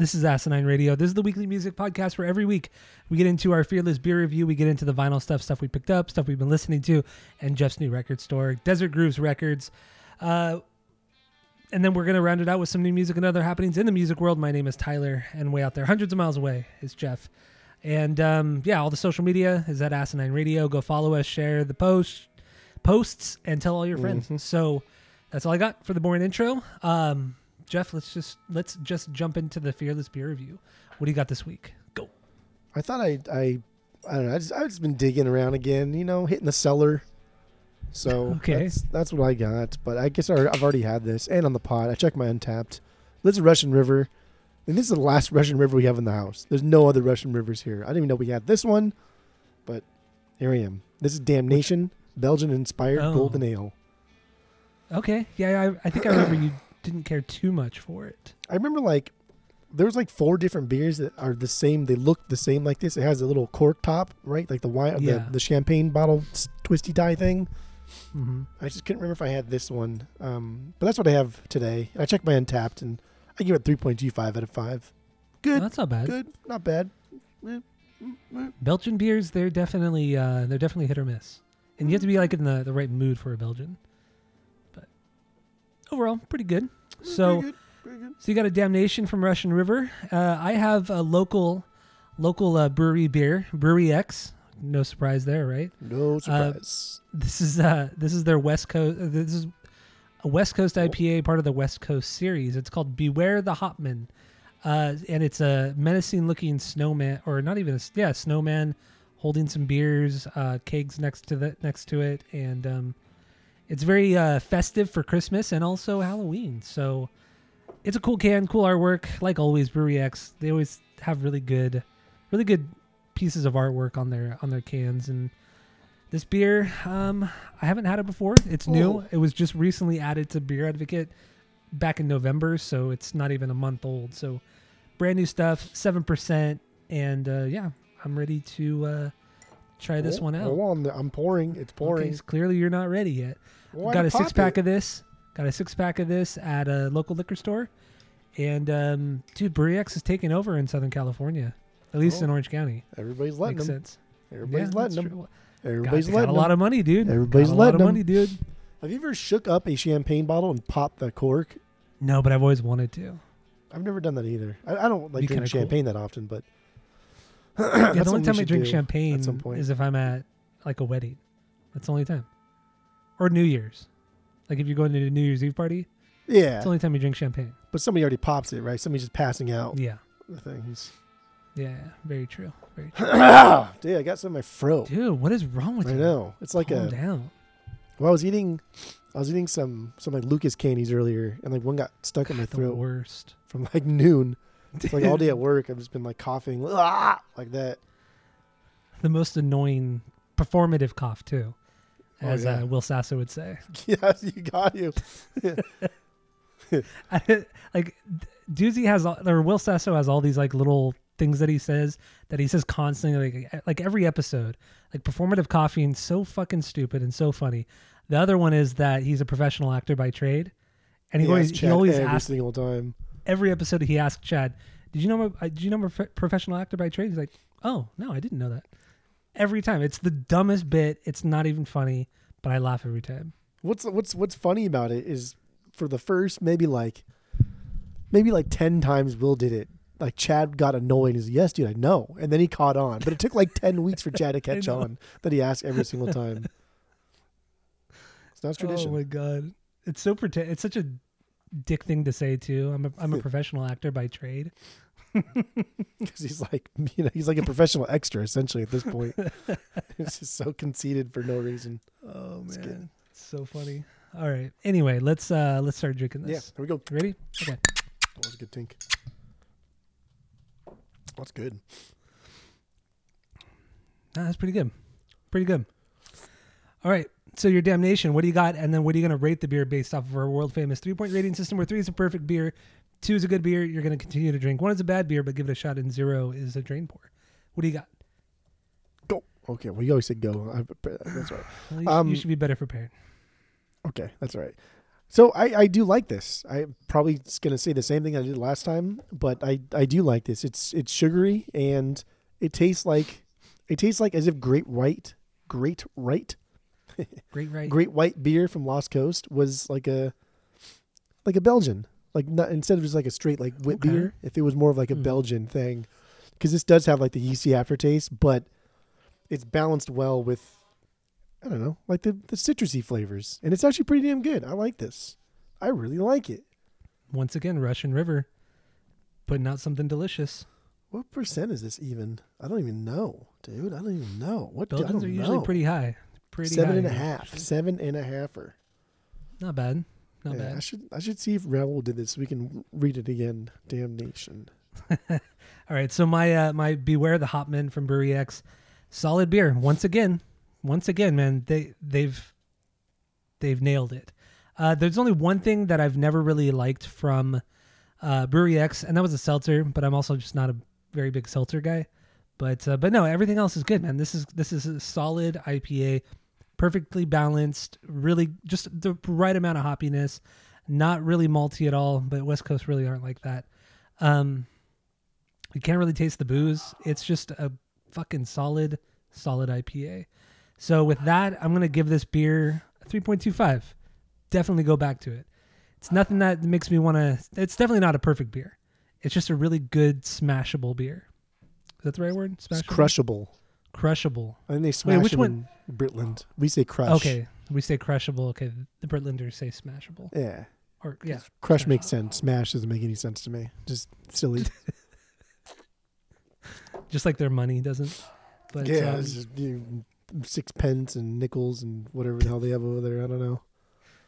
This is Asinine Radio. This is the weekly music podcast where every week we get into our fearless beer review. We get into the vinyl stuff, stuff we picked up, stuff we've been listening to, and Jeff's new record store, Desert Grooves Records. Uh, and then we're going to round it out with some new music and other happenings in the music world. My name is Tyler, and way out there, hundreds of miles away, is Jeff. And um, yeah, all the social media is at Asinine Radio. Go follow us, share the post, posts, and tell all your friends. So that's all I got for the boring intro. Um, Jeff, let's just let's just jump into the fearless beer review. What do you got this week? Go. I thought I, I, I don't know. I just, I've just been digging around again, you know, hitting the cellar. So Okay. that's, that's what I got. But I guess I, I've already had this, and on the pod, I checked my Untappd. This is Russian River, and this is the last Russian River we have in the house. There's no other Russian rivers here. I didn't even know we had this one, but here I am. This is Damnation, Belgian-inspired Oh. golden ale. Okay. Yeah, I, I think I remember you didn't care too much for it. I remember like there was like four different beers that are the same. They look the same like this. It has a little cork top, right? Like the wine, Yeah. the, the champagne bottle twisty tie thing. hmm I just couldn't remember if I had this one. Um, but that's what I have today. I checked my Untappd and I give it 3.25 out of 5. Good, that's not bad. good, not bad. Belgian beers, they're definitely uh, they're definitely hit or miss, and you have to be like in the, the right mood for a Belgian. Overall, pretty good. So. Pretty good, pretty good. So you got a damnation from Russian River. Uh, I have a local, local uh, brewery beer, Brewery X. No surprise there, right? No surprise. This is uh, this is their West Coast. uh, This is a West Coast IPA, part of the West Coast series. It's called Beware the Hopman, uh, and it's a menacing-looking snowman, or not even a yeah snowman, holding some beers, uh, kegs next to the next to it, and um, it's very uh, festive for Christmas and also Halloween. So it's a cool can, cool artwork. Like always, Brewery X, they always have really good, really good pieces of artwork on their on their cans. And this beer, um, I haven't had it before. It's new. Oh. It was just recently added to Beer Advocate back in November, so it's not even a month old. So brand new stuff, seven percent, and uh, yeah, I'm ready to uh, try this Oh, one out. Hold on, I'm pouring. It's pouring. Okay, so clearly you're not ready yet. Why got a six pack it? of this. Got a six pack of this at a local liquor store. And um, dude, Brewery X is taking over in Southern California, at least Oh, in Orange County. Everybody's letting Makes them. sense. Everybody's Yeah, letting them. true. Everybody's got, got letting a lot of money, dude. Everybody's got a lot of money, dude. Have you ever shook up a champagne bottle and popped the cork? No, but I've always wanted to. I've never done that either. I, I don't like Be drink kinda cool. champagne that often, but yeah, the only time I drink champagne at some point. is if I'm at like a wedding. That's the only time. Or New Year's. Like if you're going to a New Year's Eve party, yeah, it's the only time you drink champagne. but somebody already pops it, right? Somebody's just passing out Yeah. the things. Yeah. Very true. Very true. Dude, I got some in my throat. Dude, what is wrong with I you? I know. It's like Calm a. down. Well, I was eating, I was eating some some like Lucas candies earlier, and like one got stuck in my The throat worst. from like noon. It's like all day at work, I've just been like coughing "Ah!" like that. the most annoying performative cough too, Oh, as yeah. uh, Will Sasso would say. yes, you got you. like Doozy has, all- or Will Sasso has all these like little things that he says that he says constantly, like like every episode. Like performative coughing, so fucking stupid and so funny. The other one is that he's a professional actor by trade, and he He always he always every asks single time. every episode he asks Chad, "Did you know I'm did you know I'm a professional actor by trade?" He's like, "Oh no, I didn't know that." Every time, it's the dumbest bit. It's not even funny, but I laugh every time. What's what's what's funny about it is for the first maybe like maybe like ten times Will did it. Like Chad got annoyed. He's yes, dude, I know, and then he caught on. But it took like ten weeks for Chad to catch on that he asked every single time. It's not tradition. Oh my god, it's so pretend. It's such a dick thing to say too. I'm a I'm a professional actor by trade. because he's like you know he's like a professional extra essentially at this point. it's just so conceited for no reason. Oh It's man, good. it's so funny. All right. Anyway, let's uh let's start drinking this. Yeah, here we go. Ready? Okay. That was a good tink. That's good. Nah, that's pretty good. Pretty good. All right. So your damnation, what do you got? And then what are you going to rate the beer based off of our world famous three point rating system where three is a perfect beer, two is a good beer, you're going to continue to drink. One is a bad beer, but give it a shot, and zero is a drain pour. What do you got? Go. Okay, well, you always said go. I, that's right. Well, you, Um, you should be better prepared. Okay, that's right. So I, I do like this. I'm probably just gonna say the same thing I did last time, but I, I do like this. It's it's sugary and it tastes like it tastes like as if Great White Great Right Great, right? Great White beer from Lost Coast was like a like a Belgian. Like not instead of just like a straight like wit Okay. beer, if it was more of like a Hmm. Belgian thing. Because this does have like the yeasty aftertaste, but it's balanced well with I don't know, like the, the citrusy flavors. And it's actually pretty damn good. I like this. I really like it. Once again, Russian River putting out something delicious. What percent is this even? I don't even know, dude. I don't even know. What I Belgians don't are usually know. pretty high. Pretty Seven high and a half. Seven and a halfer. Not bad. Not yeah, I should I should see if Raoul did this. so We can read it again. Damnation. All right, so my uh, my Beware the Hopman from Brewery X, solid beer. Once again, once again, man, they they've they've nailed it. Uh, there's only one thing that I've never really liked from uh, Brewery X, and that was a seltzer. But I'm also just not a very big seltzer guy. But uh, but no, everything else is good, man. This is this is a solid IPA, perfectly balanced, really just the right amount of hoppiness, not really malty at all. But West Coast really aren't like that. Um, you can't really taste the booze. It's just a fucking solid, solid IPA. So with that, I'm gonna give this beer a 3.25. Definitely go back to it. It's nothing that makes me want to. It's definitely not a perfect beer. It's just a really good smashable beer. Is that the right word? It's Smashable. crushable. Crushable. I think they smash which it one? in Britland. We say crush. Okay, we say crushable. Okay, the Britlanders say smashable. Yeah. Or yeah, Crush makes sense. Smash doesn't make any sense to me. Just silly. just like their money doesn't. But yeah, um, it's just you know, six pence and nickels and whatever the hell they have over there. I don't know.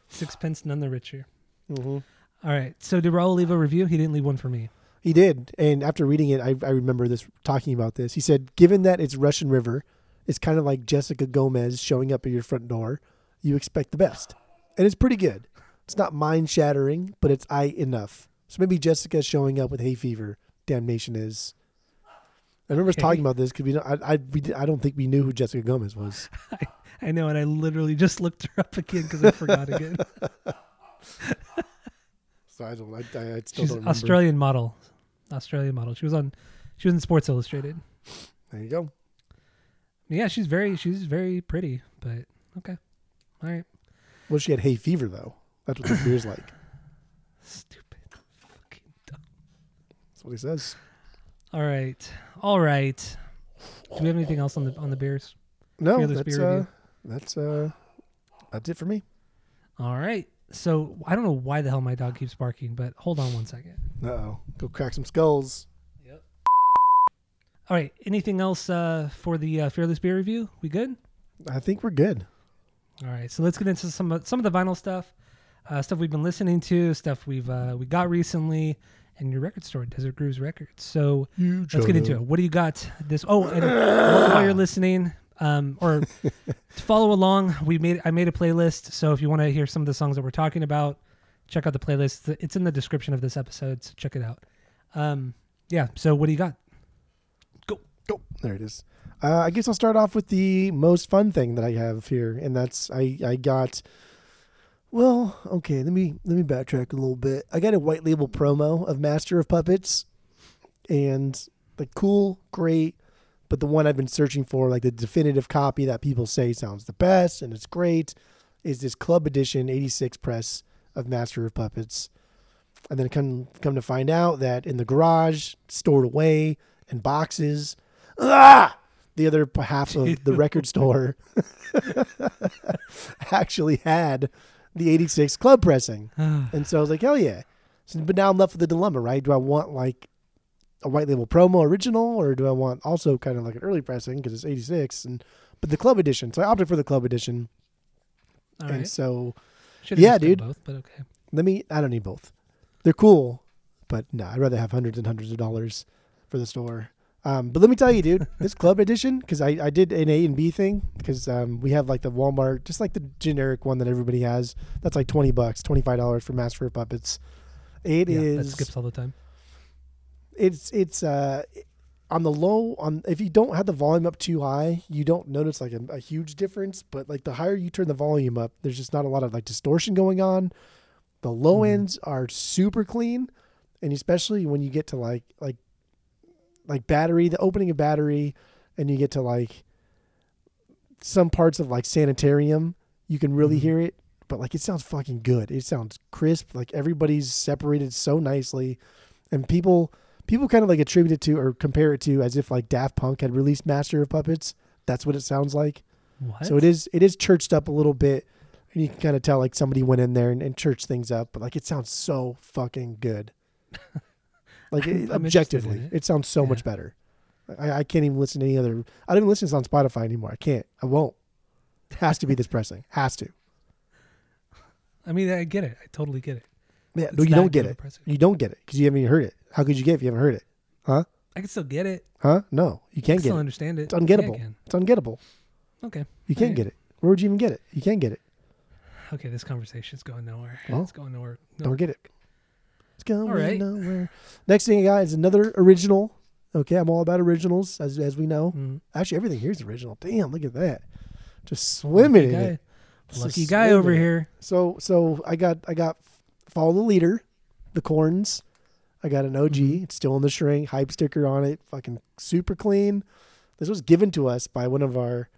sixpence none the richer. hmm All right. So did Raul leave a review? He didn't leave one for me. He did, and after reading it, I, I remember this talking about this. He said, "Given that it's Russian River, it's kind of like Jessica Gomes showing up at your front door. You expect the best, and it's pretty good. It's not mind shattering, but it's I enough. So maybe Jessica showing up with hay fever. Damnation is." I remember Okay. talking about this because we don't. I I, we, I don't think we knew who Jessica Gomes was. I know, and I literally just looked her up again because I forgot again. So I don't. I, I, I still She's don't remember. Australian model. Australian model. She was on. She was in Sports Illustrated. There you go. Yeah, she's very. She's very pretty. But okay, all right. Well, she had hay fever though. That's what this beer's like. Stupid. Fucking dumb. That's what he says. All right. All right. Do we have anything else on the on the beers? No, that's uh, that's uh, that's it for me. All right. So I don't know why the hell my dog keeps barking, but hold on one second. Uh oh, go crack some skulls. Yep. All right. Anything else uh, for the uh, Fearless Beer review? We good? I think we're good. All right, so let's get into some of, some of the vinyl stuff, uh, stuff we've been listening to, stuff we've uh, we got recently, and your record store, Desert Grooves Records. So let's get into it. What do you got? This oh, and while while you're listening, um, or to follow along, we made I made a playlist. So if you want to hear some of the songs that we're talking about, check out the playlist. It's in the description of this episode, so check it out. Um, yeah. So what do you got? Go. go. There it is. Uh, I guess I'll start off with the most fun thing that I have here, and that's I I got. Well, okay. Let me let me backtrack a little bit. I got a white label promo of Master of Puppets, and like cool, great, but the one I've been searching for, like the definitive copy that people say sounds the best and it's great, is this Club Edition '86 press of Master of Puppets. And then come come to find out that in the garage, stored away in boxes, ah, the other half of the record store actually had the 86 club pressing. And so I was like, hell yeah. So, but now I'm left with the dilemma, right? Do I want like a white label promo original or do I want also kind of like an early pressing because it's 86 and but the club edition. So I opted for the club edition. All and right. so Should've yeah, dude. Both, but okay. let me. I don't need both. They're cool, but no, I'd rather have hundreds and hundreds of dollars for the store. Um, but let me tell you, dude, this club edition because I, I did an A and B thing because um, we have like the Walmart, just like the generic one that everybody has. That's like twenty bucks, twenty five dollars for Master of Puppets. It yeah, is. that skips all the time. It's it's uh on the low on if you don't have the volume up too high you don't notice like a, a huge difference but like the higher you turn the volume up there's just not a lot of like distortion going on the low Mhm. ends are super clean and especially when you get to like like like battery the opening of battery and you get to like some parts of like sanitarium you can really Mhm. hear it but like it sounds fucking good it sounds crisp like everybody's separated so nicely and people people kind of like attribute it to or compare it to as if like Daft Punk had released Master of Puppets. That's what it sounds like. What? So it is it is churched up a little bit, and you can kind of tell like somebody went in there and, and churched things up. But like it sounds so fucking good. Like it, objectively, it. it. sounds so Yeah. much better. I, I can't even listen to any other. I don't even listen to this on Spotify anymore. I can't. I won't. Has to be this pressing. Has to. I mean, I get it. I totally get it. Yeah, It's no, you don't get it. You don't get it because you haven't even heard it. How could you get if you haven't heard it? Huh? I can still get it. Huh? No, you can't can get still it. understand it. It's ungettable. Yeah, I can. It's ungettable. Okay. You can't Alright. get it. Where would you even get it? You can't get it. Okay, this conversation's going nowhere. Well, it's going nowhere. Don't get it. It's going Alright. nowhere. Next thing I got is another original. Okay, I'm all about originals, as as we know. Mm. Actually, everything here is original. Damn, look at that. Just swimming Lucky in guy. it. Just Lucky guy over here. So so I got I got follow the leader, the Korns. I got an OG. Mhm. It's still in the shrink. Hype sticker on it. Fucking super clean. This was given to us by one of our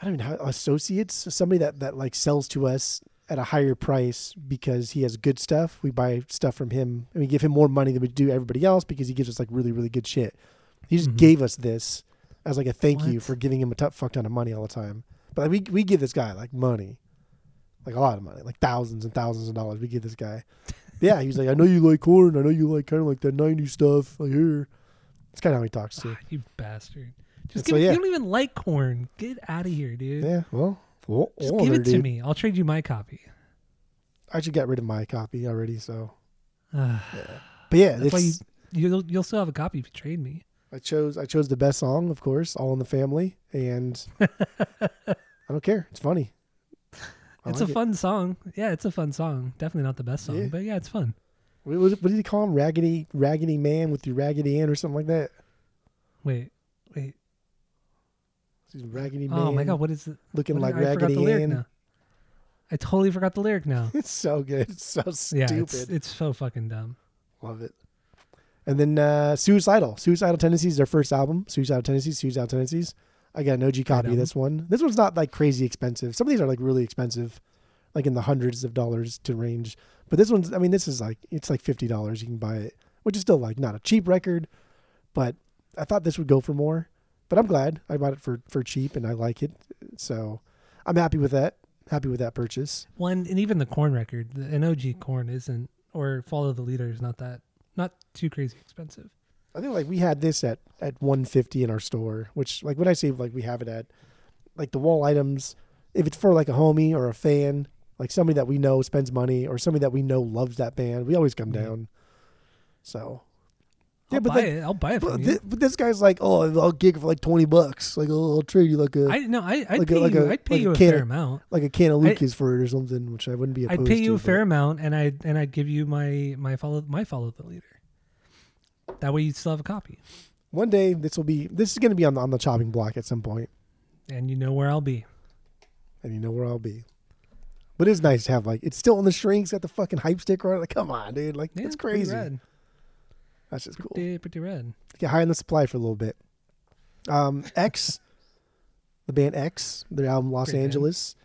I don't even know associates, somebody that that like sells to us at a higher price because he has good stuff. We buy stuff from him and we give him more money than we do everybody else because he gives us like really really good shit. He just Mhm. gave us this as like a thank you for giving him a t- fuck ton of money all the time. But we we give this guy like money, like a lot of money, like thousands and thousands of dollars. We give this guy. Yeah, he's like, I know you like Korn. I know you like kind of like that '90s stuff. Like here, It's kind of how he talks too. Ah, you bastard. Just give so, me, yeah. you don't even like Korn. Get out of here, dude. Yeah, well, well Just older, give it to dude. me. I'll trade you my copy. I actually got rid of my copy already, so. Ah, But yeah, That's why it's, you'll you'll still have a copy if you trade me. I chose I chose the best song, of course, "All in the Family," and I don't care. It's funny. I it's like a it. fun song. Yeah, it's a fun song. Definitely not the best song, Yeah. but yeah, it's fun. What, what did he call him? Raggedy, raggedy man with your raggedy Ann or something like that. Wait, wait. A raggedy man. Oh my god, what is it? looking what like I raggedy Ann. I totally forgot the lyric now. It's so good. It's so yeah, stupid. it's it's so fucking dumb. Love it. And then uh, Suicidal. Suicidal Tendencies, their first album. Suicidal Tendencies, Suicidal Tendencies. I got an OG copy of this one. This one's not like crazy expensive. Some of these are like really expensive, like in the hundreds of dollars to range. But this one's, I mean, this is like, it's like $50. You can buy it, which is still like not a cheap record. But I thought this would go for more. But I'm glad I bought it for, for cheap and I like it. So I'm happy with that. Happy with that purchase. One and even the Korn record, the an OG Korn isn't or follow the leader is not that not too crazy expensive. I think like we had this at at 150 in our store, which like when I say like we have it at like the wall items, if it's for like a homie or a fan, like somebody that we know spends money or somebody that we know loves that band, we always come Yeah. down. So I'll buy like, it. I'll buy it but, from you. but this guy's like, oh, I'll gig for like 20 bucks. Like, oh, I'll trade you like a I no, I I'd like a- pay like you. a- I'd pay like a you a can fair of- amount. like a can of I- Lucas for it or something, which I wouldn't be opposed I'd pay you to, a fair but- amount, and I and I'd give you my my follow my follow the leader. That way you still have a copy, One day this will be this is going to be on the, on the chopping block at some point. and you know where I'll be. and you know where I'll be. But it's nice to have like it's still on the strings, got the fucking hype sticker on it. Like, come on, dude, like Yeah, that's it's pretty crazy. Red. That's just cool. Pretty, pretty red. Get high on the supply for a little bit. Um, X, the band X, their album Los Great band. Angeles.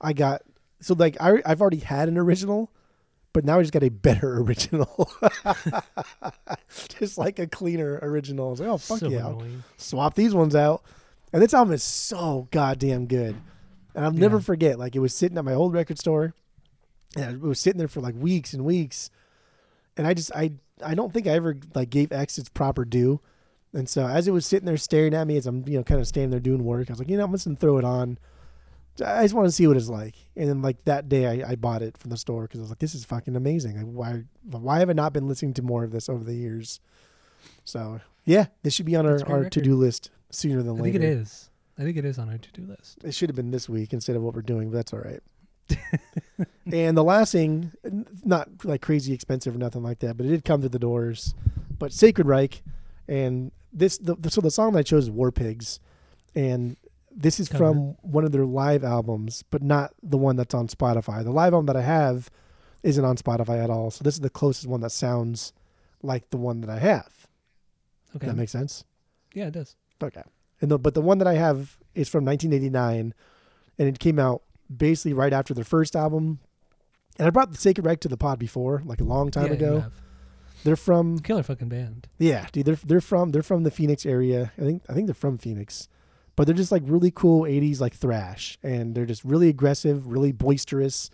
I got so like I I've already had an original, but now just got a better original, just like a cleaner original. I was like, oh fuck so yeah, swap these ones out. And this album is so goddamn good. And I'll never Yeah. forget, like it was sitting at my old record store. And it was sitting there for like weeks and weeks. And I just I I don't think I ever like gave X its proper due. And so as it was sitting there staring at me as I'm, you know, kind of standing there doing work, I was like, you know, I'm just gonna throw it on. I just want to see what it's like. And then like that day, I, I bought it from the store because I was like, this is fucking amazing. Like, why why have I not been listening to more of this over the years? So yeah, this should be on our, That's great our to do list sooner than I later. I think it is. I think it is on our to do list. It should have been this week instead of what we're doing, but that's all right. and the last thing, not like crazy expensive or nothing like that, but it did come to the doors. But Sacred Reich, and this, the, the- so the song that I chose is War Pigs, and this is Cover. from one of their live albums, but not the one that's on Spotify. The live album that I have isn't on Spotify at all, so this is the closest one that sounds like the one that I have. Okay. Does that makes sense? yeah, it does. Okay. And the, but the one that I have is from 1989, and it came out basically right after their first album. And I brought the Sacred Reich to the pod before, like a long time yeah, ago. They're from Killer fucking band. yeah, dude. They're they're from they're from the Phoenix area. I think I think they're from Phoenix, but they're just like really cool 80s like thrash, and they're just really aggressive, really boisterous.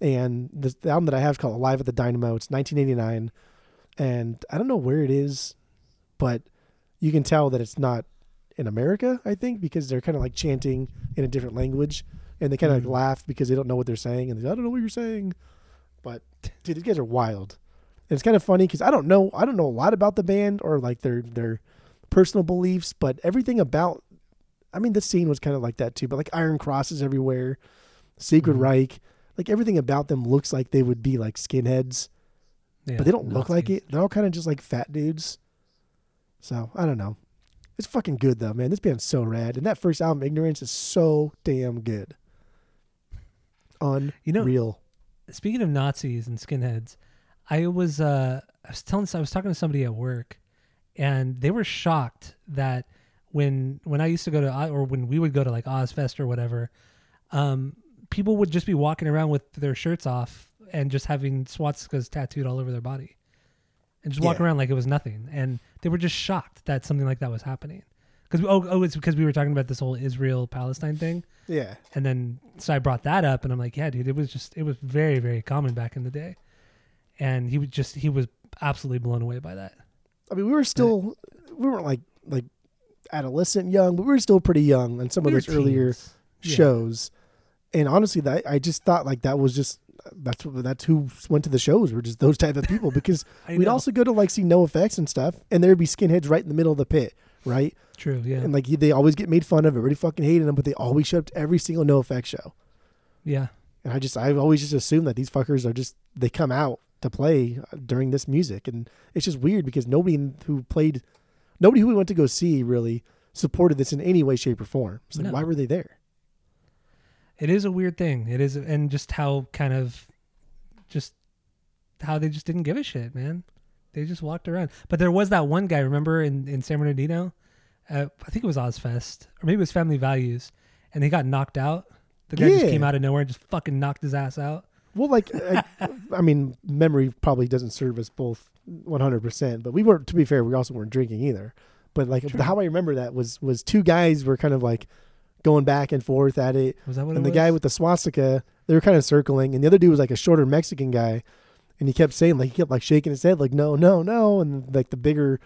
And the, album that I have is called Alive at the Dynamo. It's 1989, and I don't know where it is, but you can tell that it's not in America. I think because they're kind of like chanting in a different language, and they kind of Mm. like laugh because they don't know what they're saying, and they, I don't know what you're saying. But dude, these guys are wild. And it's kind of funny because I don't know I don't know a lot about the band or like their their personal beliefs, but everything about I mean the scene was kind of like that too. But like Iron Crosses everywhere, Sacred Mhm. Reich, like everything about them looks like they would be like skinheads, Yeah, but they don't look like it. They're all kind of just like fat dudes. So I don't know. It's fucking good though, man. This band's so rad, and that first album, Ignorance, is so damn good. Unreal. You know, speaking of Nazis and skinheads, I was uh I was telling I was talking to somebody at work, and they were shocked that when when I used to go to or when we would go to like Ozzfest or whatever, um, people would just be walking around with their shirts off and just having swastikas tattooed all over their body, and just walking around like it was nothing, and they were just shocked that something like that was happening. Because oh oh it's because we were talking about this whole Israel Palestine thing. yeah. And then so I brought that up, and I'm like, yeah, dude, it was just it was very very common back in the day, and he was just he was absolutely blown away by that. I mean, we were still we weren't like like adolescent young, but we were still pretty young on some We of those earlier teens. Yeah. shows. And honestly, that I just thought like that was just that's that's who went to the shows were just those type of people because we'd know. also go to like see NOFX and stuff, and there'd be skinheads right in the middle of the pit, right? true, yeah, And like they always get made fun of, everybody fucking hated them, but they always showed up to every single NOFX show. yeah, And I just I've always just assumed that these fuckers are just they come out to play uh, during this music, and it's just weird because nobody who played, nobody who we went to go see really supported this in any way, shape, or form. It's like No. why were they there? it is a weird thing. It is, and just how kind of, just how they just didn't give a shit, man. They just walked around. But there was that one guy, remember in in San Bernardino, uh, I think it was Ozzfest or maybe it was Family Values, and he got knocked out. The guy just came out of nowhere and just fucking knocked his ass out. Well, like I, I mean, memory probably doesn't serve us both one hundred percent, but we weren't. To be fair, we also weren't drinking either. But like True. how I remember that was was two guys were kind of like going back and forth at it. Was that what and the was? guy with the swastika, they were kind of circling, and the other dude was like a shorter Mexican guy, and he kept saying like he kept like shaking his head like no no no, and like the bigger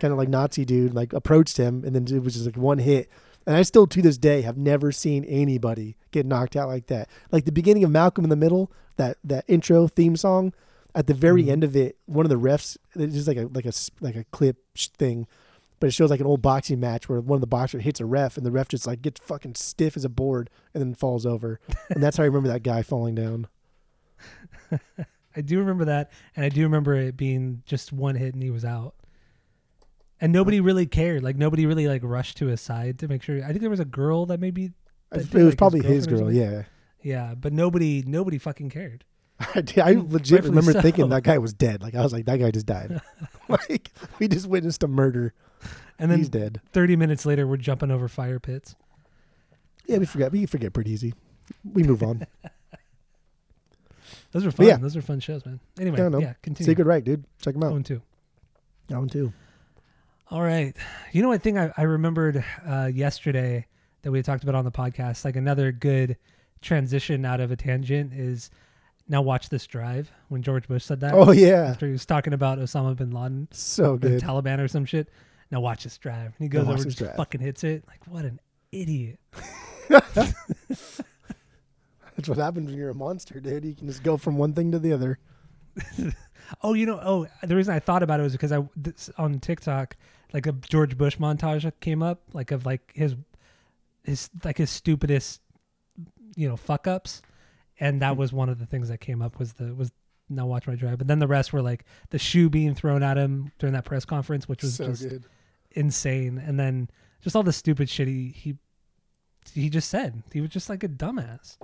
kind of like Nazi dude like approached him, and then it was just like one hit. And I still to this day have never seen anybody get knocked out like that. Like the beginning of Malcolm in the Middle, that that intro theme song, at the very Mhm. end of it, one of the refs, it's just like a like a like a clip thing, but it shows like an old boxing match where one of the boxers hits a ref and the ref just like gets fucking stiff as a board and then falls over, and that's how I remember that guy falling down. I do remember that, and I do remember it being just one hit and he was out. And nobody really cared. Like nobody really like rushed to his side to make sure. I think there was a girl that maybe, That it did, like, was his probably his girlfriend girl, yeah. yeah, but nobody, nobody fucking cared. I, did- I legit rightfully remember so. thinking that guy was dead. Like I was like, that guy just died. like we just witnessed a murder. And then He's dead. thirty minutes later, we're jumping over fire pits. Yeah, we forget. We forget pretty easy. We move on. Those are fun. yeah. Those are fun shows, man. Anyway, Yeah, continue. Sacred Reich, dude. Check him out. And two. That one too. All right. You know, I think I, I remembered uh, yesterday that we had talked about on the podcast. Like another good transition out of a tangent is now watch this drive when George Bush said that. Oh yeah, After he was talking about Osama bin Laden, so the good. Taliban or some shit. Now watch this drive. And he goes over and just fucking hits it. Like, what an idiot. That's what happens when you're a monster, dude. You can just go from one thing to the other. Oh, you know, oh, the reason I thought about it was because I this, on TikTok, like a George Bush montage came up, like of like his his like his stupidest, you know, fuck ups, and that was one of the things that came up was the was now watch my drive. But then the rest were like the shoe being thrown at him during that press conference, which was so just good. insane, and then just all the stupid shit he he he just said. He was just like a dumbass.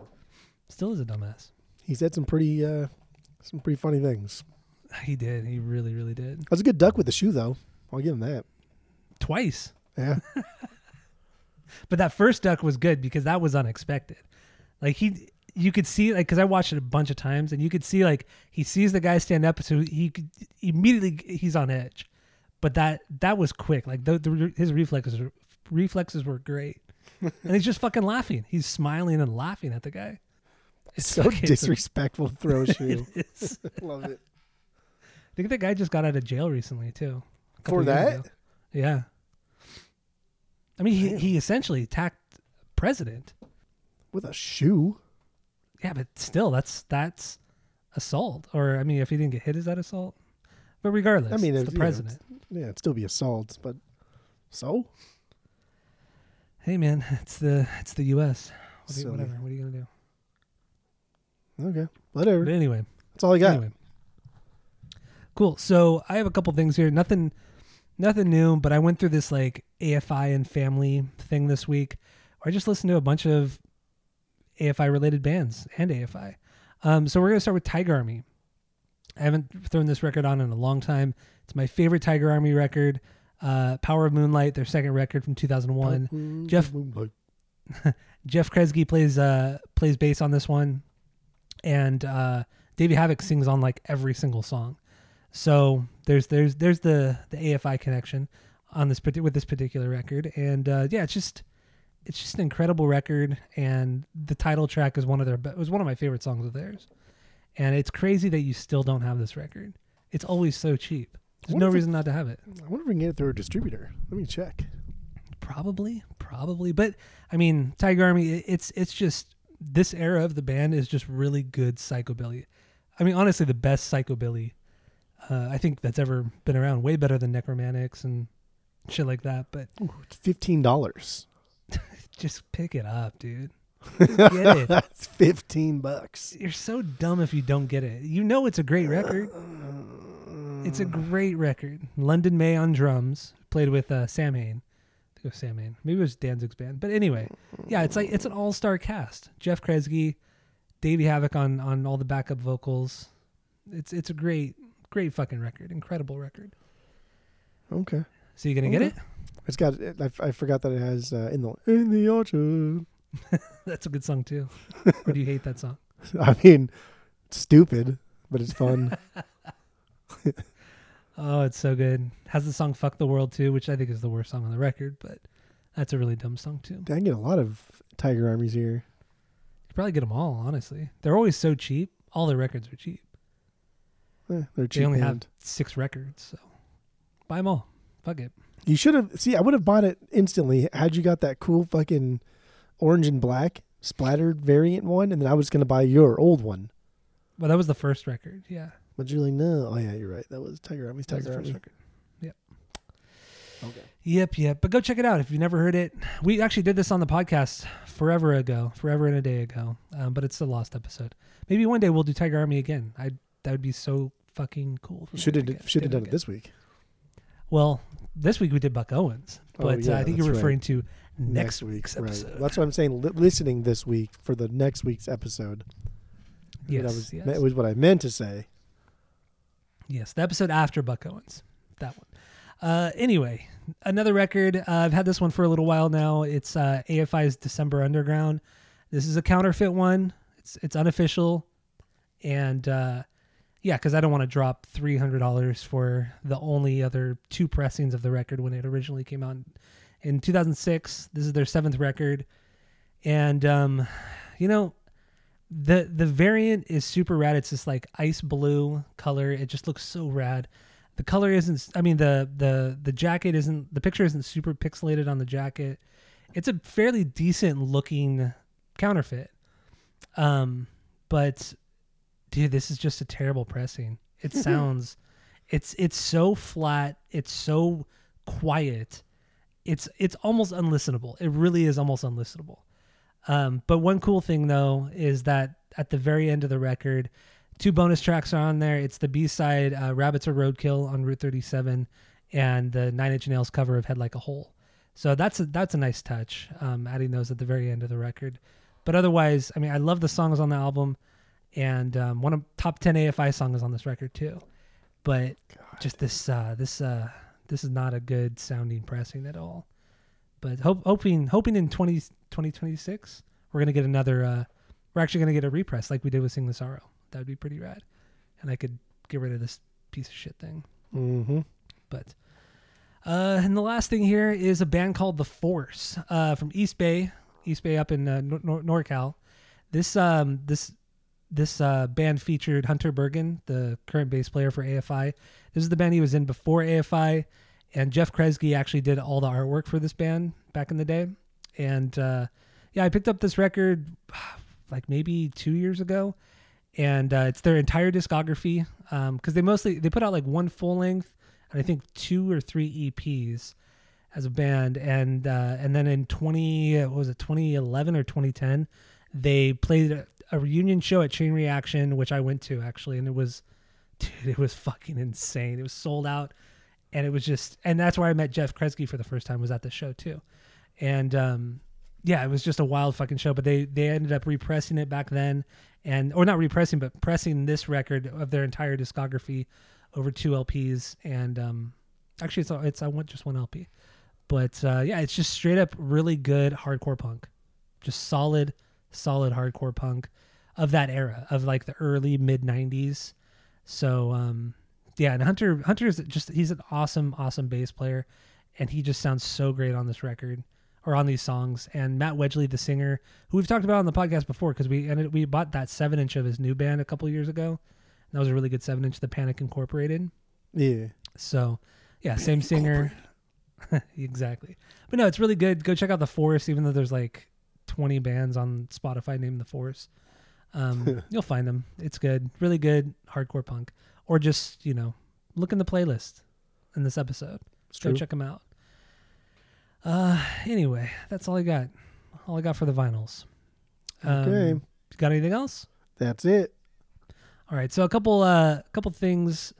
Still is a dumbass. He said some pretty uh some pretty funny things. He did. He really, really did. That was a good duck with the shoe though. I'll give him that. Twice. Yeah. But that first duck was good because that was unexpected. Like he, you could see like because I watched it a bunch of times, and you could see like he sees the guy stand up, so he could immediately he's on edge. But that that was quick. Like the, the his reflexes reflexes were great, and he's just fucking laughing. He's smiling and laughing at the guy. It's so fucking- disrespectful to throw a shoe. It is. Love it. I think the guy just got out of jail recently too. For that? ago. Yeah. I mean, he, Damn. he essentially attacked president. With a shoe. Yeah, but still, that's that's assault. Or I mean, if he didn't get hit, is that assault? But regardless, I mean, it's it's, the you know, president. Yeah, it'd still be assault, but so? Hey, man, it's the it's the U.S. What are you, whatever. What are you gonna do? Okay. Whatever. But anyway, That's all I got. anyway, cool. So I have a couple things here. Nothing, nothing new. But I went through this like AFI and family thing this week. I just listened to a bunch of AFI related bands and AFI. Um, so we're gonna start with Tiger Army. I haven't thrown this record on in a long time. It's my favorite Tiger Army record. Uh, Power of Moonlight, their second record from 2001. Jeff- Geoff Kresge plays uh plays bass on this one, and uh, Davey Havok sings on like every single song. So there's there's there's the the AFI connection on this with this particular record, and uh, yeah, it's just it's just an incredible record, and the title track is one of their be- was one of my favorite songs of theirs, and it's crazy that you still don't have this record. It's always so cheap. There's no if it- reason not to have it. I wonder if we can get it through a distributor. Let me check. Probably, probably, but I mean, Tiger Army. It's it's just this era of the band is just really good psychobilly. I mean, honestly, the best psychobilly uh, I think that's ever been around. Way better than Nekromantix and shit like that. But Ooh, fifteen dollars. just pick it up, dude. Get it. That's fifteen bucks. You're so dumb if you don't get it. You know it's a great record. It's a great record. London May on drums, played with uh, Samhain. It was Samhain. Maybe it was Danzig's band. But anyway, yeah, it's like it's an all-star cast. Geoff Kresge, Davey Havok on on all the backup vocals. It's it's a great great fucking record. Incredible record. Okay. So you gonna get it? It's got. I, I forgot that it has uh, in the in the orchard. That's a good song too. or do you hate that song? I mean, it's stupid, but it's fun. Oh, it's so good. Has the song "Fuck the World" too, which I think is the worst song on the record, but that's a really dumb song too. I get a lot of Tiger Armies here. You probably get them all, honestly. They're always so cheap. All their records are cheap. Eh, they're cheap. they only have six records, so buy them all. Fuck it. You should have. See, I would have bought it instantly had you got that cool fucking orange and black splattered variant one, and then I was gonna buy your old one. Well, that was the first record. Yeah, But you're like, no. Oh yeah, you're right. That was Tiger Army's that Tiger the first Army. record. Yep. Okay. Yep, yep. But go check it out if you've never heard it. We actually did this on the podcast forever ago, forever and a day ago. Um, but it's the lost episode. Maybe one day we'll do Tiger Army again. I that would be so fucking cool. Should have should have do done it this week. Well, this week we did Buck Owens, Oh, but uh, I think you're that's right. referring to next, week's right. episode. That's what I'm saying. Li- listening this week for the next week's episode. yes, that was yes. that was what I meant to say. Yes, the episode after Buck Owens. That one. Uh, anyway, another record. Uh, I've had this one for a little while now. It's uh, AFI's December Underground. This is a counterfeit one. It's it's unofficial, and uh, yeah, because I don't want to drop three hundred dollars for the only other two pressings of the record when it originally came out in 2006. This is their seventh record, and um, you know, the the variant is super rad. It's this like ice blue color. It just looks so rad. The color isn't. I mean the the the jacket isn't. The picture isn't super pixelated on the jacket. It's a fairly decent looking counterfeit. Um, but dude, this is just a terrible pressing. It sounds, it's it's so flat. It's so quiet. It's it's almost unlistenable. It really is almost unlistenable. Um, but one cool thing though is that at the very end of the record, two bonus tracks are on there. It's the B side, uh, "Rabbits Are Roadkill" on Route 37, and the Nine Inch Nails cover of "Head Like a Hole." So that's a, that's a nice touch, um, adding those at the very end of the record. But otherwise, I mean, I love the songs on the album, and um, one of top ten AFI songs on this record too. But just this uh, this uh, this is not a good sounding pressing at all. But hope, hoping hoping in 20, 2026 we're gonna get another. Uh, we're actually gonna get a repress like we did with Sing the Sorrow. That would be pretty rad, and I could get rid of this piece of shit thing. Mm-hmm. But uh, and the last thing here is a band called The Force uh, from East Bay, East Bay up in uh, Nor- NorCal. This um this this uh, band featured Hunter Burgan, the current bass player for AFI. This is the band he was in before AFI, and Geoff Kresge actually did all the artwork for this band back in the day. And uh, yeah, I picked up this record like maybe two years ago, and uh, it's their entire discography because um, they mostly they put out like one full length and I think two or three EPs as a band, and uh, and then in twenty was it twenty eleven or twenty ten, they played a, a, reunion show at Chain Reaction, which I went to actually, and it was, dude, it was fucking insane. It was sold out, and it was just, and that's where I met Geoff Kresge for the first time was at the show too, and um, yeah, it was just a wild fucking show. But they they ended up repressing it back then, and or not repressing, but pressing this record of their entire discography over two LPs, and um, actually it's it's I want just one LP, but uh, yeah, it's just straight up really good hardcore punk, just solid, solid hardcore punk of that era of like the early mid '90s. So um, yeah, and Hunter Hunter is just he's an awesome awesome bass player, and he just sounds so great on this record or on these songs. And Matt Wedgley, the singer, who we've talked about on the podcast before, because we ended, we bought that seven inch of his new band a couple years ago. That was a really good seven inch, The Panic Incorporated. Yeah. So, yeah, same singer. exactly. But no, it's really good. Go check out The Force, even though there's like 20 bands on Spotify named The Force. Um, you'll find them. It's good. Really good hardcore punk. Or just, you know, look in the playlist in this episode. It's Go true. check them out. Uh, anyway, that's all I got. All I got for the vinyls. Okay. Got anything else? That's it. All right, so a couple uh couple things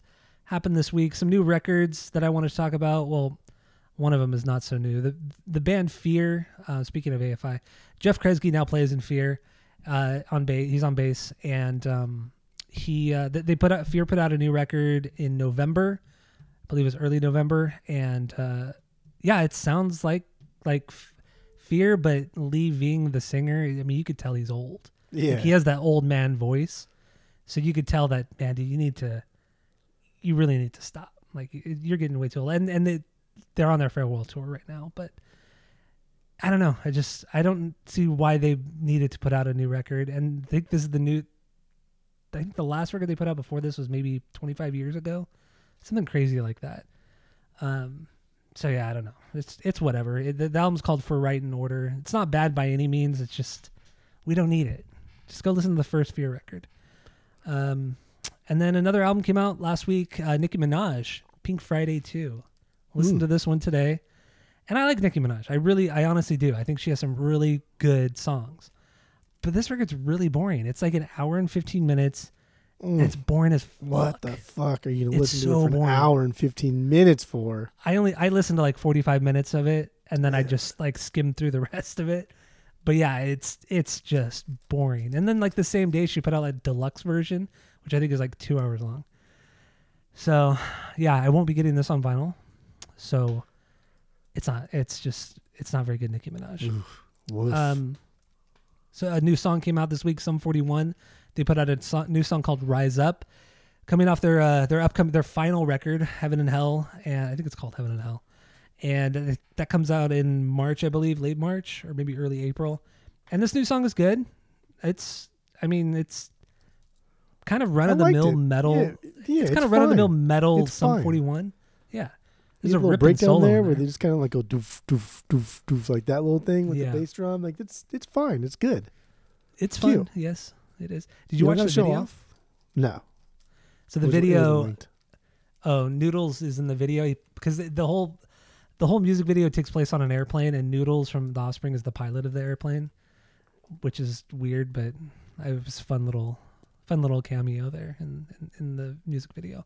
happened this week. Some new records that I want to talk about. Well, one of them is not so new. The the band Fear. Uh, speaking of AFI, Geoff Kresge now plays in Fear uh, on bass. He's on bass, and um, he uh, they put out Fear put out a new record in November. I believe it was early November, and uh, yeah, it sounds like like F- Fear, but Lee Ving, the singer. I mean, you could tell he's old. Yeah. Like, he has that old man voice. So you could tell that, man, dude, you need to, you really need to stop. Like you're getting way too old. And and they, they're on their farewell tour right now. But I don't know. I just I don't see why they needed to put out a new record. And I think this is the new. I think the last record they put out before this was maybe 25 years ago, something crazy like that. Um. So yeah, I don't know. It's it's whatever. It, the, the album's called For Right and Order. It's not bad by any means. It's just we don't need it. Just go listen to the first Fear record. Um, and then another album came out last week. Uh, Nicki Minaj, Pink Friday 2. Listen to this one today. And I like Nicki Minaj. I really, I honestly do. I think she has some really good songs. But this record's really boring. It's like an hour and 15 minutes. Mm. it's boring as fuck. What the fuck are you gonna It's listen to it for an hour and fifteen minutes for? I only I listened to like 45 minutes of it and then I just like skimmed through the rest of it. But yeah, it's it's just boring. And then like the same day she put out like deluxe version, which I think is like 2 hours long. So, yeah, I won't be getting this on vinyl. So, it's not it's just it's not very good Nicki Minaj. Woof. Um, so a new song came out this week, Sum 41. They put out a so- new song called Rise Up, coming off their uh, their upcoming their final record, Heaven and Hell, and I think it's called Heaven and Hell, and that comes out in March, I believe, late March or maybe early April. And this new song is good. It's, I mean, it's kind of run of the mill it. metal. Yeah, yeah, it's, kind of run of the mill metal. It's Sum 41. Yeah, There's a a little breakdown there in where there. they just kind of like go doof doof doof doof like that little thing with Yeah. the bass drum. Like it's it's fine. It's good. It's Cute. fun. Yes, it is. Did you watch the show video? off? No. So the was- video. Oh, Noodles is in the video because the, the whole the whole music video takes place on an airplane, and Noodles from The Offspring is the pilot of the airplane, which is weird, but it was a fun little fun little cameo there in, in, in the music video.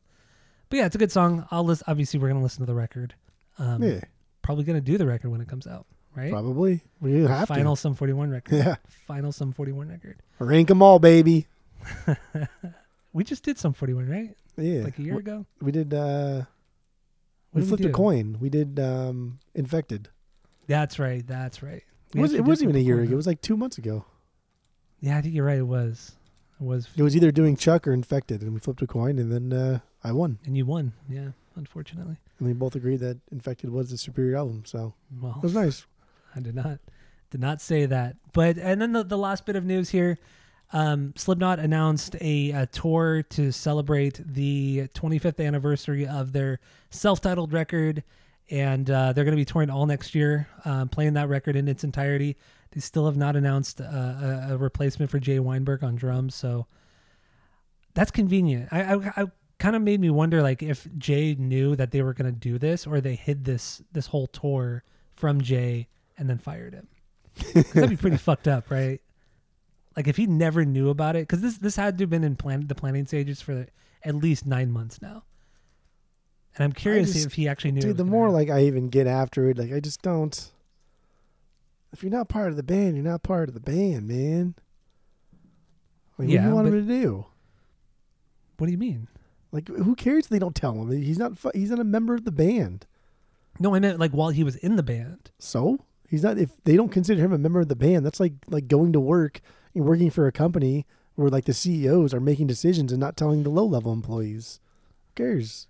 But yeah, it's a good song. I'll listen. Obviously, we're gonna listen to the record. Um, Yeah, Probably gonna do the record when it comes out, right? probably. We have Final Sum 41 record. Yeah. Final Sum 41 record. Rank them all, baby. We just did Sum 41, right? Yeah. Like a year We- ago. We did uh we flipped do? a coin. We did um infected. That's right. That's right. It, We was, it wasn't even a year ago. It was like two months ago. Yeah, I think you're right. It was. It was. It was either doing Chuck or infected, and we flipped a coin, and then uh, I won. And you won. Yeah, unfortunately. And we both agreed that infected was the superior album. So Well, it was nice. I did not did not say that. But and then the, the last bit of news here, um, Slipknot announced a, a tour to celebrate the 25th anniversary of their self-titled record, and uh, they're going to be touring all next year, um, playing that record in its entirety. They still have not announced uh, a, a replacement for Jay Weinberg on drums, so that's convenient. I, I, I kind of made me wonder, like, if Jay knew that they were going to do this, or they hid this this whole tour from Jay and then fired him. that'd be pretty fucked up, right? Like if he never knew about it, because this this had to have been in plan the planning stages for at least nine months now. And I'm curious just- if he actually knew. Dude, the more happen. like I even get after it, like I just don't. If you're not part of the band, you're not part of the band, man. Like, what do you want him to do? what do you mean? Like, who cares if they don't tell him? He's not. He's not a member of the band. No, I meant like while he was in the band. So he's not. If they don't consider him a member of the band, that's like like going to work and working for a company where like the CEOs are making decisions and not telling the low level employees. Who cares?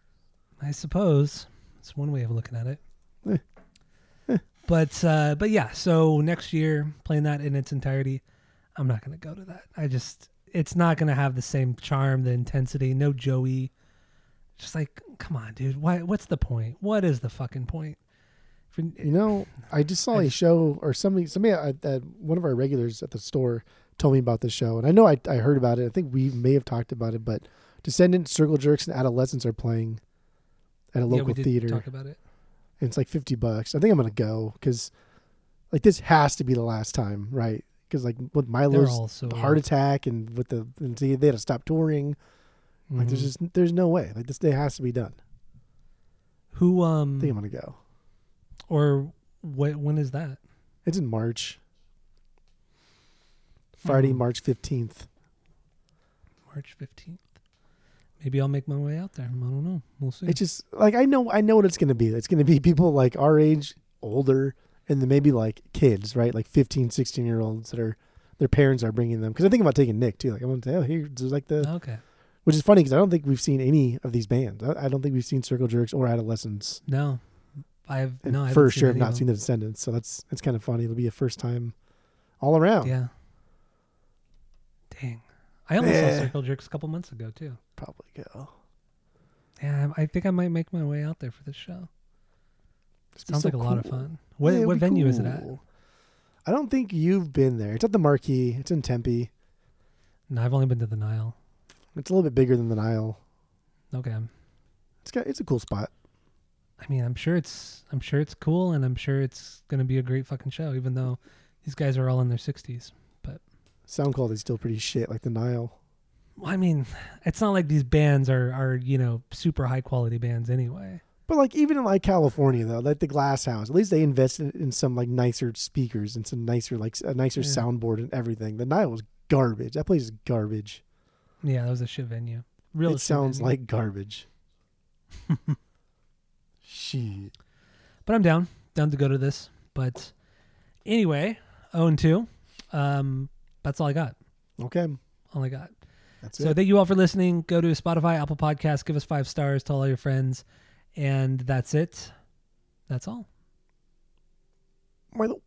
I suppose it's one way of looking at it. Eh. Eh. But uh, but yeah, so next year playing that in its entirety, I'm not gonna go to that. I just it's not gonna have the same charm, the intensity. No Joey. Just like, come on, dude. Why? What's the point? What is the fucking point? You know, I just saw a show or somebody somebody at, at one of our regulars at the store told me about the show, and I know I I heard about it. I think we may have talked about it, but Descendant Circle Jerks, and Adolescents are playing at a yeah, local we theater. talk about it. and it's like 50 bucks. I think I'm going to go because like this has to be the last time, right? Because like with Milo's so heart attack and with the, and see, they had to stop touring. Like there's Mhm. just, there's no way. Like this day has to be done. who um I think I'm going to go. Or what? When is that? It's in March. Friday, Mhm. March 15th. March fifteenth. Maybe I'll make my way out there. I don't know. We'll see. It's just like, I know, I know what it's going to be. It's going to be people like our age, older, and then maybe like kids, right? Like 15, 16 year olds that are, their parents are bringing them. Cause I think about taking Nick too. Like I'm going to say, oh, here's like the, okay. Which is funny because I don't think we've seen any of these bands. I, I don't think we've seen Circle Jerks or Adolescents. No, I've And no. I haven't for seen sure, have not seen the Descendents. So that's it's kind of funny. It'll be a first time all around. Yeah. Dang. I almost Yeah. saw eh. Circle Jerks a couple months ago too. Probably go. Yeah, I think I might make my way out there for this show. Sounds so like a lot of fun. What Yeah, what venue is it at? I don't think you've been there. It's at the Marquee. It's in Tempe. No, I've only been to the Nile. It's a little bit bigger than the Nile. Okay. It's got it's a cool spot. I mean, I'm sure it's I'm sure it's cool, and I'm sure it's gonna be a great fucking show, even though these guys are all in their 60s. But Sound quality's still pretty shit, like the Nile. Well, I mean, it's not like these bands are are you know super high quality bands anyway. But like even in like California though, like the Glass House, at least they invested in some like nicer speakers and some nicer like a nicer Yeah. soundboard and everything. The Nile was garbage. That place is garbage. Yeah, that was a shit venue. Real it sounds venue. like garbage. Shit. But I'm down, down to go to this. But anyway, 0 and 2. Um, that's all I got. Okay. All I got. That's So it. thank you all for listening. Go to Spotify, Apple Podcasts, give us five stars, tell all your friends, and that's it. That's all. Milo.